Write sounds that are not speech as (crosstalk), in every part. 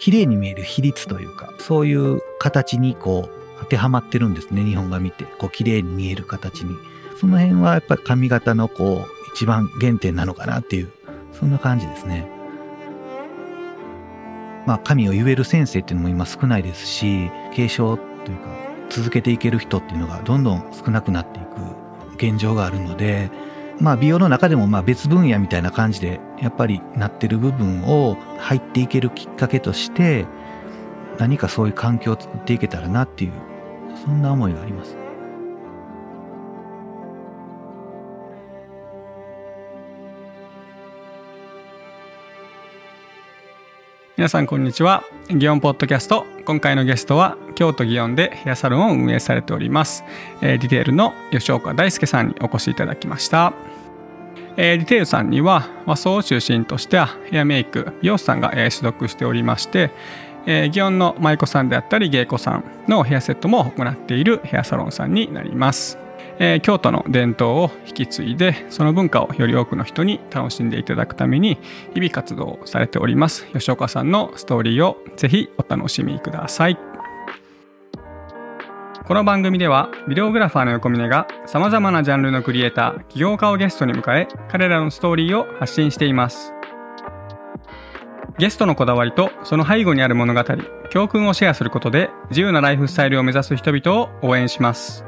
綺麗に見える比率というか、そういう形にこう、当てはまってるんですね、日本が見て。こう、綺麗に見える形に。その辺はやっぱり髪型のこう、一番原点なのかなっていう、そんな感じですね。まあ、神を言える先生っていうのも今少ないですし、継承というか、続けていける人っていうのがどんどん少なくなっていく現状があるので、まあ、美容の中でもまあ別分野みたいな感じでやっぱりなってる部分を入っていけるきっかけとして何かそういう環境を作っていけたらなっていうそんな思いがあります。皆さんこんにちは。祇園ポッドキャスト。今回のゲストは京都祇園でヘアサロンを運営されております。えー、 DTEEL の吉岡大輔さんにお越しいただきました。えー、 DTEEL さんには和装を中心としてヘアメイク、美容師さんが、えー、所属しておりまして、えー、祇園の舞妓さんであったり芸妓さんのヘアセットも行っているヘアサロンさんになります。えー、京都の伝統を引き継いでその文化をより多くの人に楽しんでいただくために日々活動されております吉岡さんのストーリーをぜひお楽しみくださいこの番組ではビデオグラファーの横峯がさまざまなジャンルのクリエイター起業家をゲストに迎え彼らのストーリーを発信しています。ゲストのこだわりとその背後にある物語教訓をシェアすることで自由なライフスタイルを目指す人々を応援します。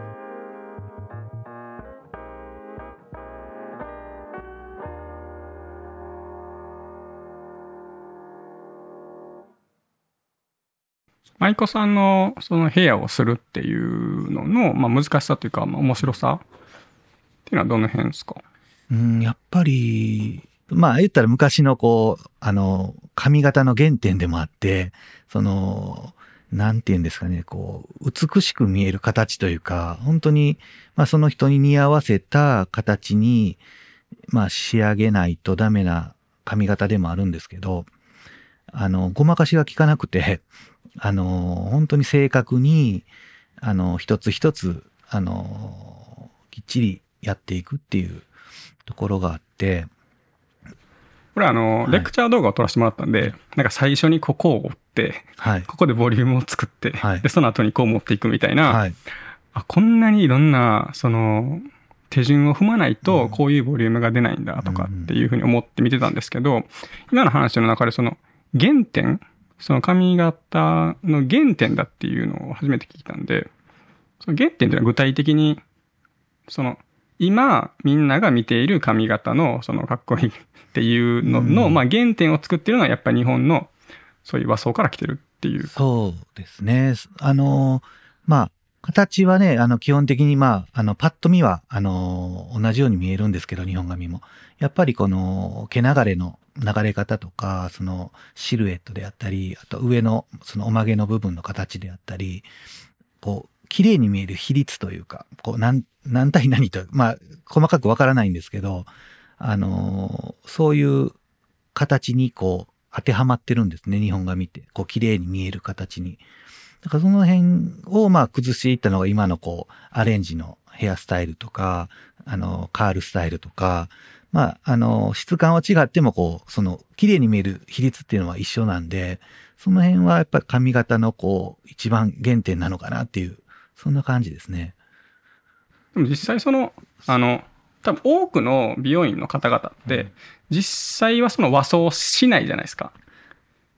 舞妓さんのそのヘアをするっていうのの、まあ、難しさというか、まあ、面白さっていうのはどの辺ですか？うん、やっぱり、まあ言ったら昔のこう、あの、髪型の原点でもあって、その、なんて言うんですかね、こう、美しく見える形というか、本当に、まあその人に似合わせた形に、まあ仕上げないとダメな髪型でもあるんですけど、あの、ごまかしが効かなくて、あの、本当に正確に、あの、一つ一つ、あの、きっちりやっていくっていうところがあって、これあの、はい、レクチャー動画を撮らせてもらったんで、なんか最初にここを折って、はい、ここでボリュームを作って、はい、で、その後にこう持っていくみたいな、はい、あこんなにいろんな、その、手順を踏まないと、こういうボリュームが出ないんだとかっていうふうに思って見てたんですけど、今の話の中でその、原点その髪型の原点だっていうのを初めて聞いたんで、その原点っていうのは具体的に、その、今、みんなが見ている髪型の、その、かっこいいっていうのの、うん、まあ、原点を作ってるのは、やっぱり日本の、そういう和装から来てるっていう。そうですね。あの、まあ、形はね、あの、基本的に、まあ、あの、パッと見は、あの、同じように見えるんですけど、日本髪も。やっぱりこの、毛流れの流れ方とか、そのシルエットであったり、あと上のそのおまげの部分の形であったり、こう、綺麗に見える比率というか、こう、何、何対何と、まあ、細かくわからないんですけど、あのそういう形にこう、当てはまってるんですね、日本が見て。こう、綺麗に見える形に。だからその辺をまあ崩していったのが今のこう、アレンジのヘアスタイルとか、あの、カールスタイルとか、まあ、あの、質感は違っても、こう、その、綺麗に見える比率っていうのは一緒なんで、その辺はやっぱり髪型の、こう、一番原点なのかなっていう、そんな感じですね。でも実際その、あの、多分多くの美容院の方々って、実際はその和装しないじゃないですか。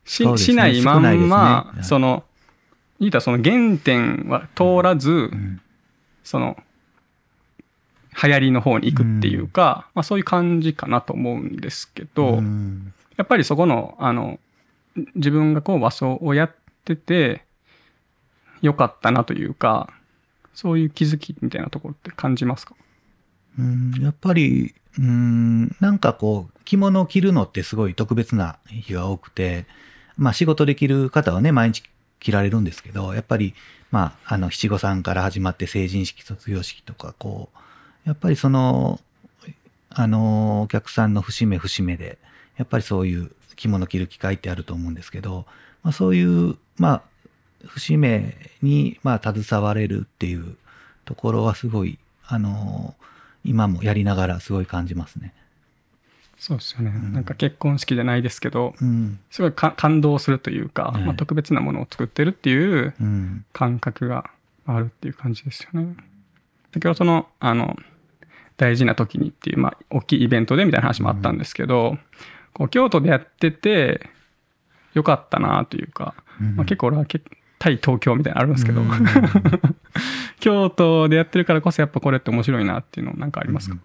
しね、しないまんま、ね、その、言いたらその原点は通らず、うん、その、流行りの方に行くっていうか、まあそういう感じかなと思うんですけど、やっぱりそこの、あの、自分がこう和装をやってて、良かったなというか、そういう気づきみたいなところって感じますか？うん。やっぱり、うん、なんかこう、着物を着るのってすごい特別な日が多くて、まあ仕事できる方はね、毎日着られるんですけど、やっぱり、まあ、あの、七五三から始まって成人式、卒業式とか、こう、やっぱりその、あの、お客さんの節目節目で、やっぱりそういう着物着る機会ってあると思うんですけど、まあ、そういう、まあ、節目に、まあ、携われるっていうところはすごい、あの、今もやりながらすごい感じますね。そうですよね、うん、なんか結婚式じゃないですけど、うん、すごい感動するというか、まあ、特別なものを作ってるっていう感覚があるっていう感じですよね。だけどその、あの、大事な時にっていう、まあ、大きいイベントでみたいな話もあったんですけど、こう京都でやってて、よかったなというか、まあ、結構俺は対東京みたいなのあるんですけど、(laughs) 京都でやってるからこそやっぱこれって面白いなっていうのなんかありますか、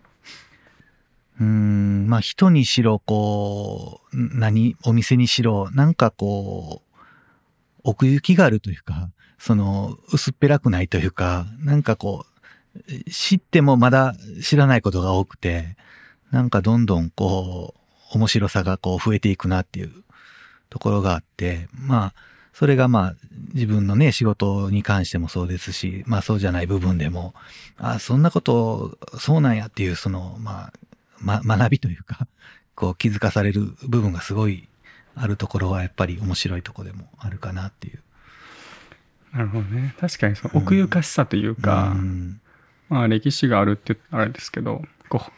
うん、まあ人にしろ、こう、何、お店にしろ、なんかこう、奥行きがあるというか、その、薄っぺらくないというか、なんかこう、知ってもまだ知らないことが多くて、なんかどんどんこう、面白さがこう増えていくなっていうところがあって、まあ、それがまあ自分のね仕事に関してもそうですし、まあそうじゃない部分でも、あそんなことそうなんやっていうそのまあま、学びというか、こう気づかされる部分がすごいあるところはやっぱり面白いとこでもあるかなっていう。なるほどね。確かにその奥ゆかしさというか、うん、まあ歴史があるってあれですけど、こう、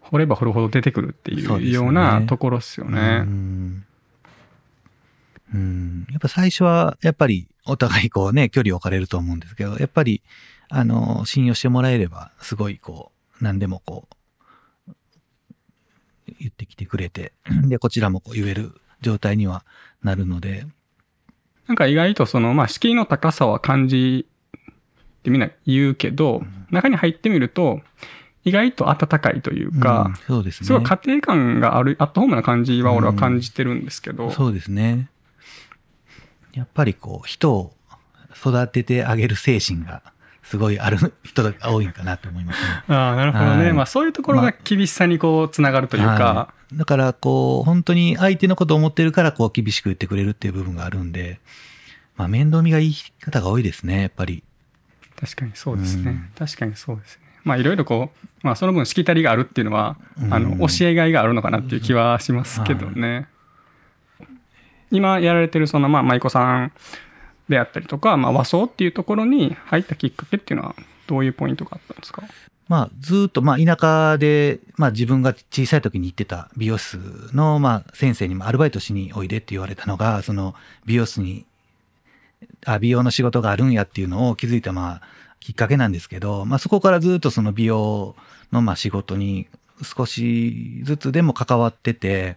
掘れば掘るほど出てくるっていうようなところですよね。うんうん、やっぱ最初は、やっぱりお互いこうね、距離を置かれると思うんですけど、やっぱり、あの、信用してもらえれば、すごいこう、何でもこう、言ってきてくれて、で、こちらもこう言える状態にはなるので。なんか意外とその、まあ、敷居の高さは感じってみんな言うけど、うん、中に入ってみると、意外と温かいというか、うん、そうですね。すごい家庭感がある、アットホームな感じは俺は感じてるんですけど。うん、そうですね。やっぱりこう、人を育ててあげる精神がすごいある (laughs) 人が多いんかなと思いますね。(laughs) ああ、なるほどね。はい、まあそういうところが厳しさにこう、つながるというか、はい、だからこう、本当に相手のことを思ってるからこう、厳しく言ってくれるっていう部分があるんで、まあ面倒見がいい方が多いですね、やっぱり。確かにそうですね。うん、確かにそうですね。まあいろいろこう、まあその分しきたりがあるっていうのは、うん、あの、教えがいがあるのかなっていう気はしますけどね。はい、今やられてるその、まあ舞妓さんであったりとか、まあ、和装っていうところに入ったきっかけっていうのはどういうポイントがあったんですか？まあ、ずっと、まあ、田舎で、まあ、自分が小さい時に行ってた美容室の、まあ、先生にもアルバイトしにおいでって言われたのが、その、美容室に、あ、美容の仕事があるんやっていうのを気づいた、まあ、きっかけなんですけど、まあ、そこからずっとその美容の、まあ、仕事に少しずつでも関わってて、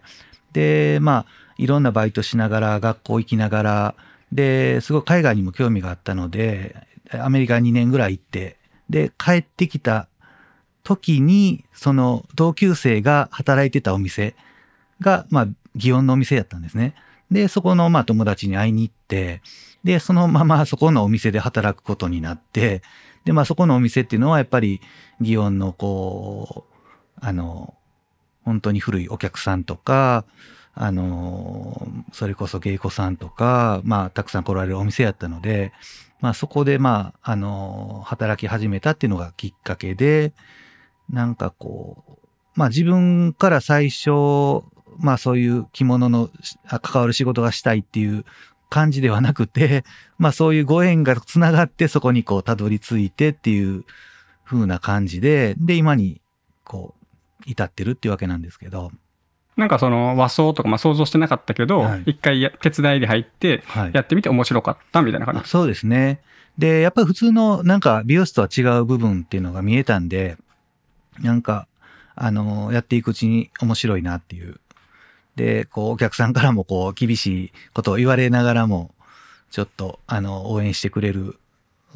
で、まあ、いろんなバイトしながら、学校行きながら、で、すごい海外にも興味があったので、アメリカ2年ぐらい行って、で、帰ってきた時に、その同級生が働いてたお店が、まあ、祇園のお店やったんですね。で、そこの、まあ、友達に会いに行って、で、そのままそこのお店で働くことになって、で、まあ、そこのお店っていうのは、やっぱり、祇園の、こう、あの、本当に古いお客さんとか、あの、それこそ芸妓さんとか、まあ、たくさん来られるお店やったので、まあ、そこで、まあ、あの、働き始めたっていうのがきっかけで、なんかこう、まあ、自分から最初、まあ、そういう着物の関わる仕事がしたいっていう感じではなくて、(laughs) まあ、そういうご縁がつながってそこにこう、たどり着いてっていう風な感じで、で、今に、こう、至ってるっていうわけなんですけど、なんかその和装とかまあ想像してなかったけど、はい、一回手伝いで入って、やってみて面白かったみたいな感じ、はい、そうですね。で、やっぱり普通のなんか美容室とは違う部分っていうのが見えたんで、なんか、あの、やっていくうちに面白いなっていう。で、こう、お客さんからもこう、厳しいことを言われながらも、ちょっと、あの、応援してくれる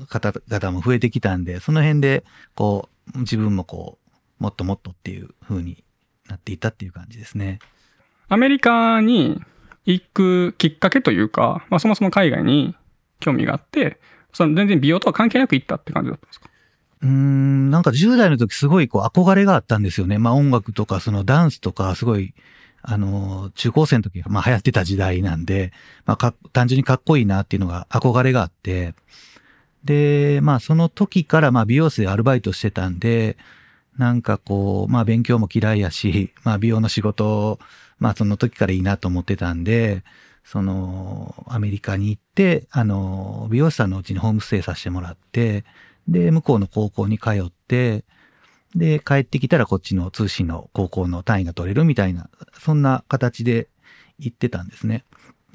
方々も増えてきたんで、その辺で、こう、自分もこう、もっともっとっていう風になっていたっていう感じですね。アメリカに行くきっかけというか、まあそもそも海外に興味があって、その全然美容とは関係なく行ったって感じだったんですか？うん、なんか10代の時すごいこう憧れがあったんですよね。まあ音楽とかそのダンスとかすごい、あの、中高生の時まあ流行ってた時代なんで、まあか単純にかっこいいなっていうのが憧れがあって、で、まあその時からまあ美容室でアルバイトしてたんで、なんかこう、まあ勉強も嫌いやし、まあ美容の仕事、まあその時からいいなと思ってたんで、その、アメリカに行って、あの、美容師さんのうちにホームステイさせてもらって、で、向こうの高校に通って、で、帰ってきたらこっちの通信の高校の単位が取れるみたいな、そんな形で行ってたんですね。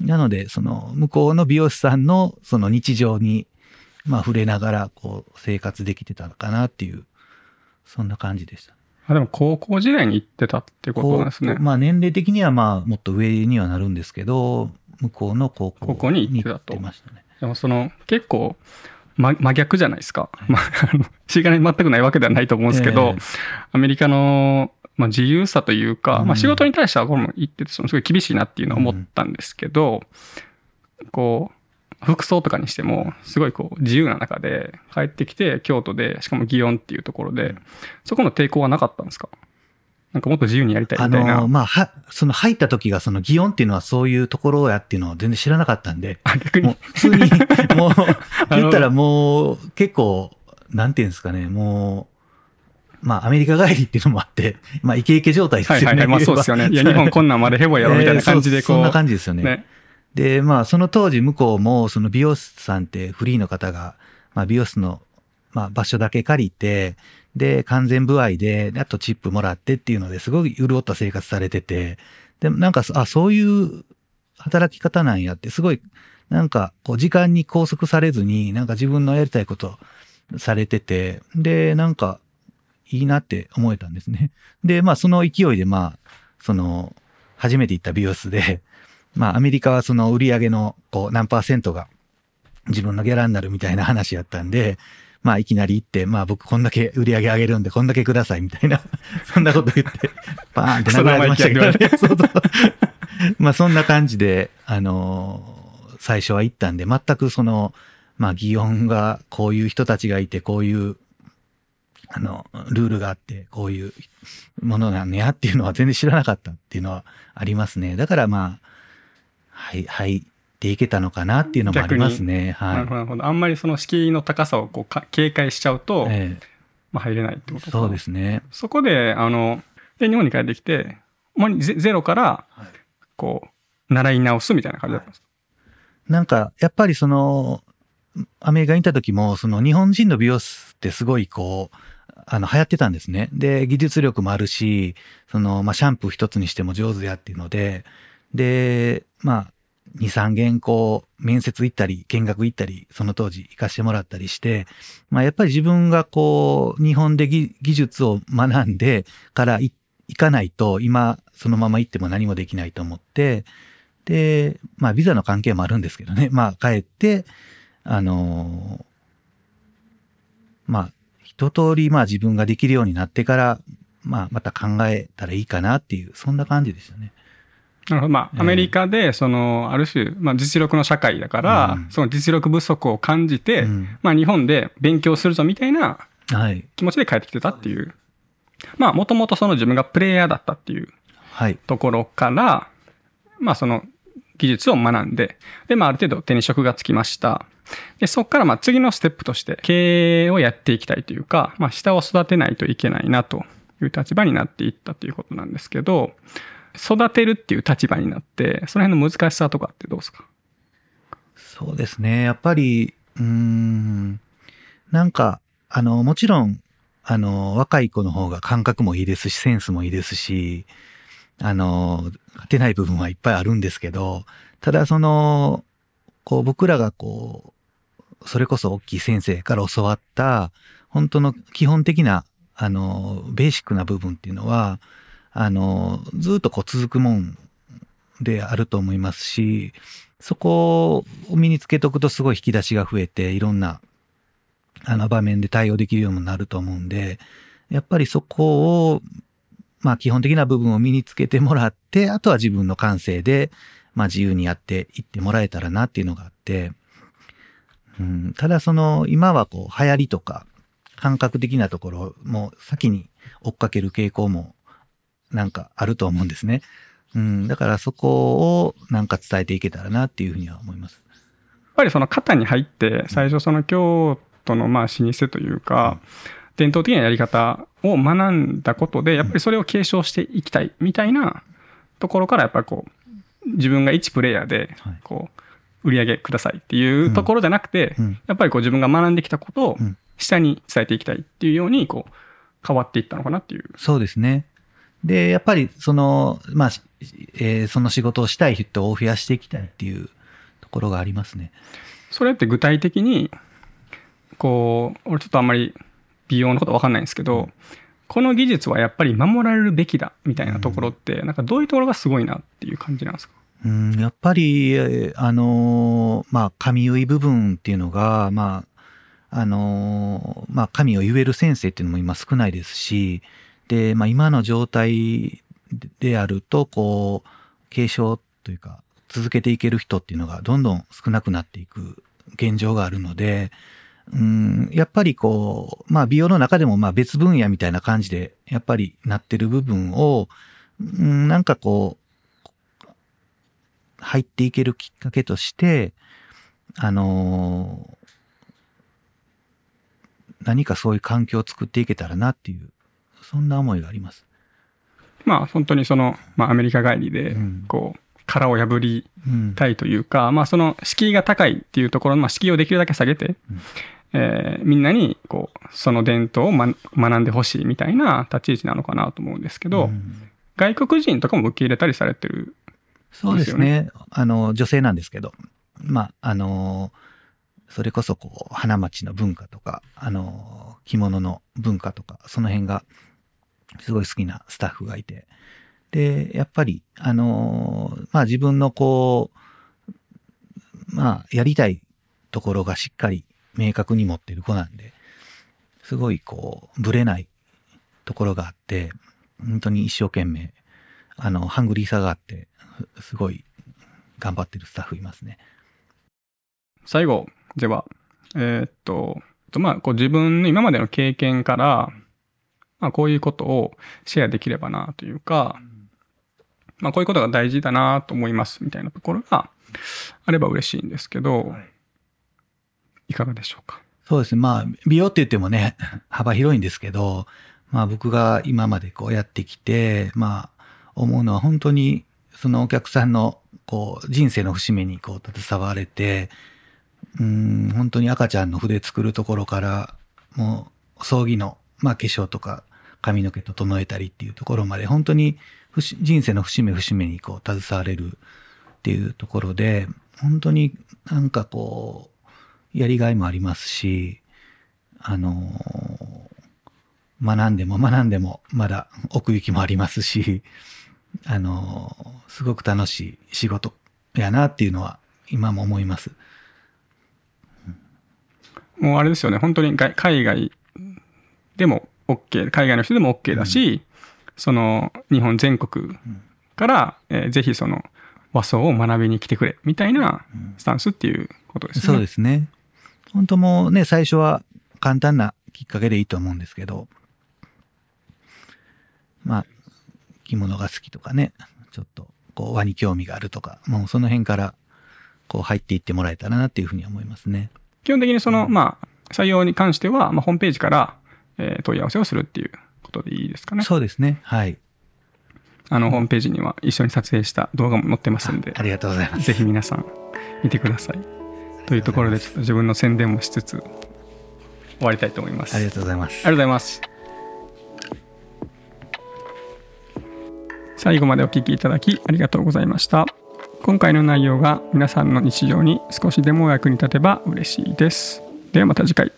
なので、その、向こうの美容師さんのその日常に、まあ触れながら、こう、生活できてたのかなっていう、そんな感じでした。あでも高校時代に行ってたってことなんですね。まあ年齢的にはまあもっと上にはなるんですけど、向こうの高校に行って。ましたね。でもその結構、ま、真逆じゃないですか。まあ、しがない全くないわけではないと思うんですけど、えー、アメリカの、まあ、自由さというか、うん、まあ仕事に対してはこの言ってて、すごい厳しいなっていうのは思ったんですけど、うん、こう、服装とかにしても、すごいこう、自由な中で帰ってきて、京都で、しかも祇園っていうところで、そこの抵抗はなかったんですか？なんかもっと自由にやりたいみたいな。あのー、まあ、は、その入った時が、その祇園っていうのはそういうところやっていうのを全然知らなかったんで、あ、逆に。もう普通に、(laughs) もう、言ったらもう、結構、なんていうんですかね、もう、まあ、アメリカ帰りっていうのもあって、まあ、イケイケ状態ですよね。はいはい、まあそうですよね。(laughs) いや、日本こんなんまでヘボやろみたいな感じでこう。えー、そんな感じですよね。ねで、まあ、その当時向こうも、その美容師さんってフリーの方が、まあ、美容室の、まあ、場所だけ借りて、で、完全部合で、あとチップもらってっていうのですごい潤った生活されてて、でも、なんか、あ、そういう働き方なんやって、すごい、なんか、こう、時間に拘束されずに、なんか自分のやりたいことされてて、で、なんか、いいなって思えたんですね。(laughs) で、まあ、その勢いで、まあ、その、初めて行った美容室で、(laughs) まあアメリカはその売り上げのこう何パーセントが自分のギャラになるみたいな話やったんで、まあいきなり行って、まあ僕こんだけ売り上げ上げるんでこんだけくださいみたいな、(laughs) そんなこと言って、バーンって流れましたけどね。そうそうまあそんな感じで、あのー、最初は行ったんで、全くその、まあ祇園がこういう人たちがいて、こういうあの、ルールがあって、こういうものなんやっていうのは全然知らなかったっていうのはありますね。だからまあ、はい、入っていけたのかなっていうのもありますね。はい。なるほど。あんまりその敷居の高さをこう警戒しちゃうと、ええ、まあ入れないってことそうですね。そこで、あの、で、日本に帰ってきて、もうゼロから、こう、習い直すみたいな感じだったんですか、はい、なんか、やっぱりその、アメリカにいた時も、その日本人の美容室ってすごいこう、あの、流行ってたんですね。で、技術力もあるし、その、まあ、シャンプー一つにしても上手やっていうので、で、まあ、2、3件こう、面接行ったり、見学行ったり、その当時行かしてもらったりして、まあやっぱり自分がこう、日本で技術を学んでから行かないと、今そのまま行っても何もできないと思って、で、まあビザの関係もあるんですけどね、まあ帰って、あのまあ一通りまあ自分ができるようになってから、まあまた考えたらいいかなっていう、そんな感じでしたね。なるほど。まあ、アメリカで、その、ある種、まあ、実力の社会だから、その実力不足を感じて、まあ、日本で勉強するぞみたいな気持ちで帰ってきてたっていう。まあ、もともとその自分がプレイヤーだったっていうところから、まあ、その技術を学んで、で、まあ、ある程度手に職がつきました。で、そこからまあ次のステップとして経営をやっていきたいというか、まあ下を育てないといけないなという立場になっていったということなんですけど、育てるっていう立場になって、その辺の難しさとかってどうですか？そうですね。やっぱり、うん、なんか、あの、もちろん、あの、若い子の方が感覚もいいですし、センスもいいですし、あの、勝てない部分はいっぱいあるんですけど、ただその、こう僕らがこう、それこそ大きい先生から教わった、本当の基本的な、あの、ベーシックな部分っていうのは、あの、ずっとこう続くもんであると思いますし、そこを身につけとくとすごい引き出しが増えて、いろんな、あの場面で対応できるようになると思うんで、やっぱりそこを、まあ基本的な部分を身につけてもらって、あとは自分の感性で、まあ自由にやっていってもらえたらなっていうのがあって、うん、ただその、今はこう流行りとか、感覚的なところも先に追っかける傾向もなんかあると思うんですね。うん、だからそこをなんか伝えていけたらなっていうふうには思います。やっぱりその型に入って、最初その京都のまあ老舗というか、伝統的なやり方を学んだことで、やっぱりそれを継承していきたいみたいなところから、やっぱりこう、自分が一プレイヤーで、こう、売り上げくださいっていうところじゃなくて、やっぱりこう自分が学んできたことを下に伝えていきたいっていうように、こう、変わっていったのかなっていう。そうですね。で、やっぱりその、まあ、えー、その仕事をしたい人を増やしていきたいっていうところがありますね。それって具体的に、こう、俺ちょっとあんまり美容のことわかんないんですけど、この技術はやっぱり守られるべきだみたいなところって、なんかどういうところがすごいなっていう感じなんですか？うん、やっぱり、あの、まあ、髪結い部分っていうのが、まあ、あの、まあ、髪を言える先生っていうのも今少ないですし、で、まあ、今の状態であると、こう、継承というか、続けていける人っていうのがどんどん少なくなっていく現状があるので、うん、やっぱりこう、まあ美容の中でもまあ別分野みたいな感じで、やっぱりなってる部分を、うん、なんかこう、入っていけるきっかけとして、あのー、何かそういう環境を作っていけたらなっていう、そんな思いがあります。まあ本当にその、まあアメリカ帰りで、こう、殻を破りたいというか、うん、まあその敷居が高いっていうところの、まあ敷居をできるだけ下げて、うん、えー、みんなにこう、その伝統を、ま、学んでほしいみたいな立ち位置なのかなと思うんですけど、うん、外国人とかも受け入れたりされてる、ね、そうですね。あの、女性なんですけど、まあ、あの、それこそこう、花街の文化とか、あの、着物の文化とか、その辺がすごい好きなスタッフがいて、で、やっぱり、あのまあ自分のこう、まあやりたいところがしっかり明確に持ってる子なんで、すごいこう、ぶれないところがあって、本当に一生懸命、あの、ハングリーさがあって、すごい頑張ってるスタッフいますね。最後では、えー、っと、まあ、こう自分の今までの経験から、まあ、こういうことをシェアできればなというか、まあこういうことが大事だなと思いますみたいなところがあれば嬉しいんですけど、いかがでしょうか？そうですね。まあ美容って言ってもね、幅広いんですけど、まあ僕が今までこうやってきて、まあ思うのは本当にそのお客さんのこう人生の節目にこう携われて、うん、本当に赤ちゃんの筆作るところから、もう葬儀の、まあ化粧とか髪の毛整えたりっていうところまで、本当に人生の節目節目にこう携われるっていうところで、本当になんかこう、やりがいもありますし、あの学んでも学んでもまだ奥行きもありますし、あのすごく楽しい仕事やなっていうのは今も思います。もうあれですよね、本当に海外でも OK、海外の人でも OK だし、その日本全国から、えー、ぜひその和装を学びに来てくれみたいなスタンスっていうことですね。そうですね。本当もうね、最初は簡単なきっかけでいいと思うんですけど、まあ、着物が好きとかね、ちょっとこう和に興味があるとか、もうその辺からこう入っていってもらえたらなっていうふうに思いますね。基本的にその、まあ、採用に関しては、まあ、ホームページから、えー、問い合わせをするっていうことでいいですかね。そうですね。はい。あの、ホームページには一緒に撮影した動画も載ってますんで。ありがとうございます。ぜひ皆さん見てください。というところで、ちょっと自分の宣伝もしつつ、終わりたいと思います。ありがとうございます。ありがとうございます。最後までお聞きいただきありがとうございました。今回の内容が皆さんの日常に少しでも役に立てば嬉しいです。ではまた次回。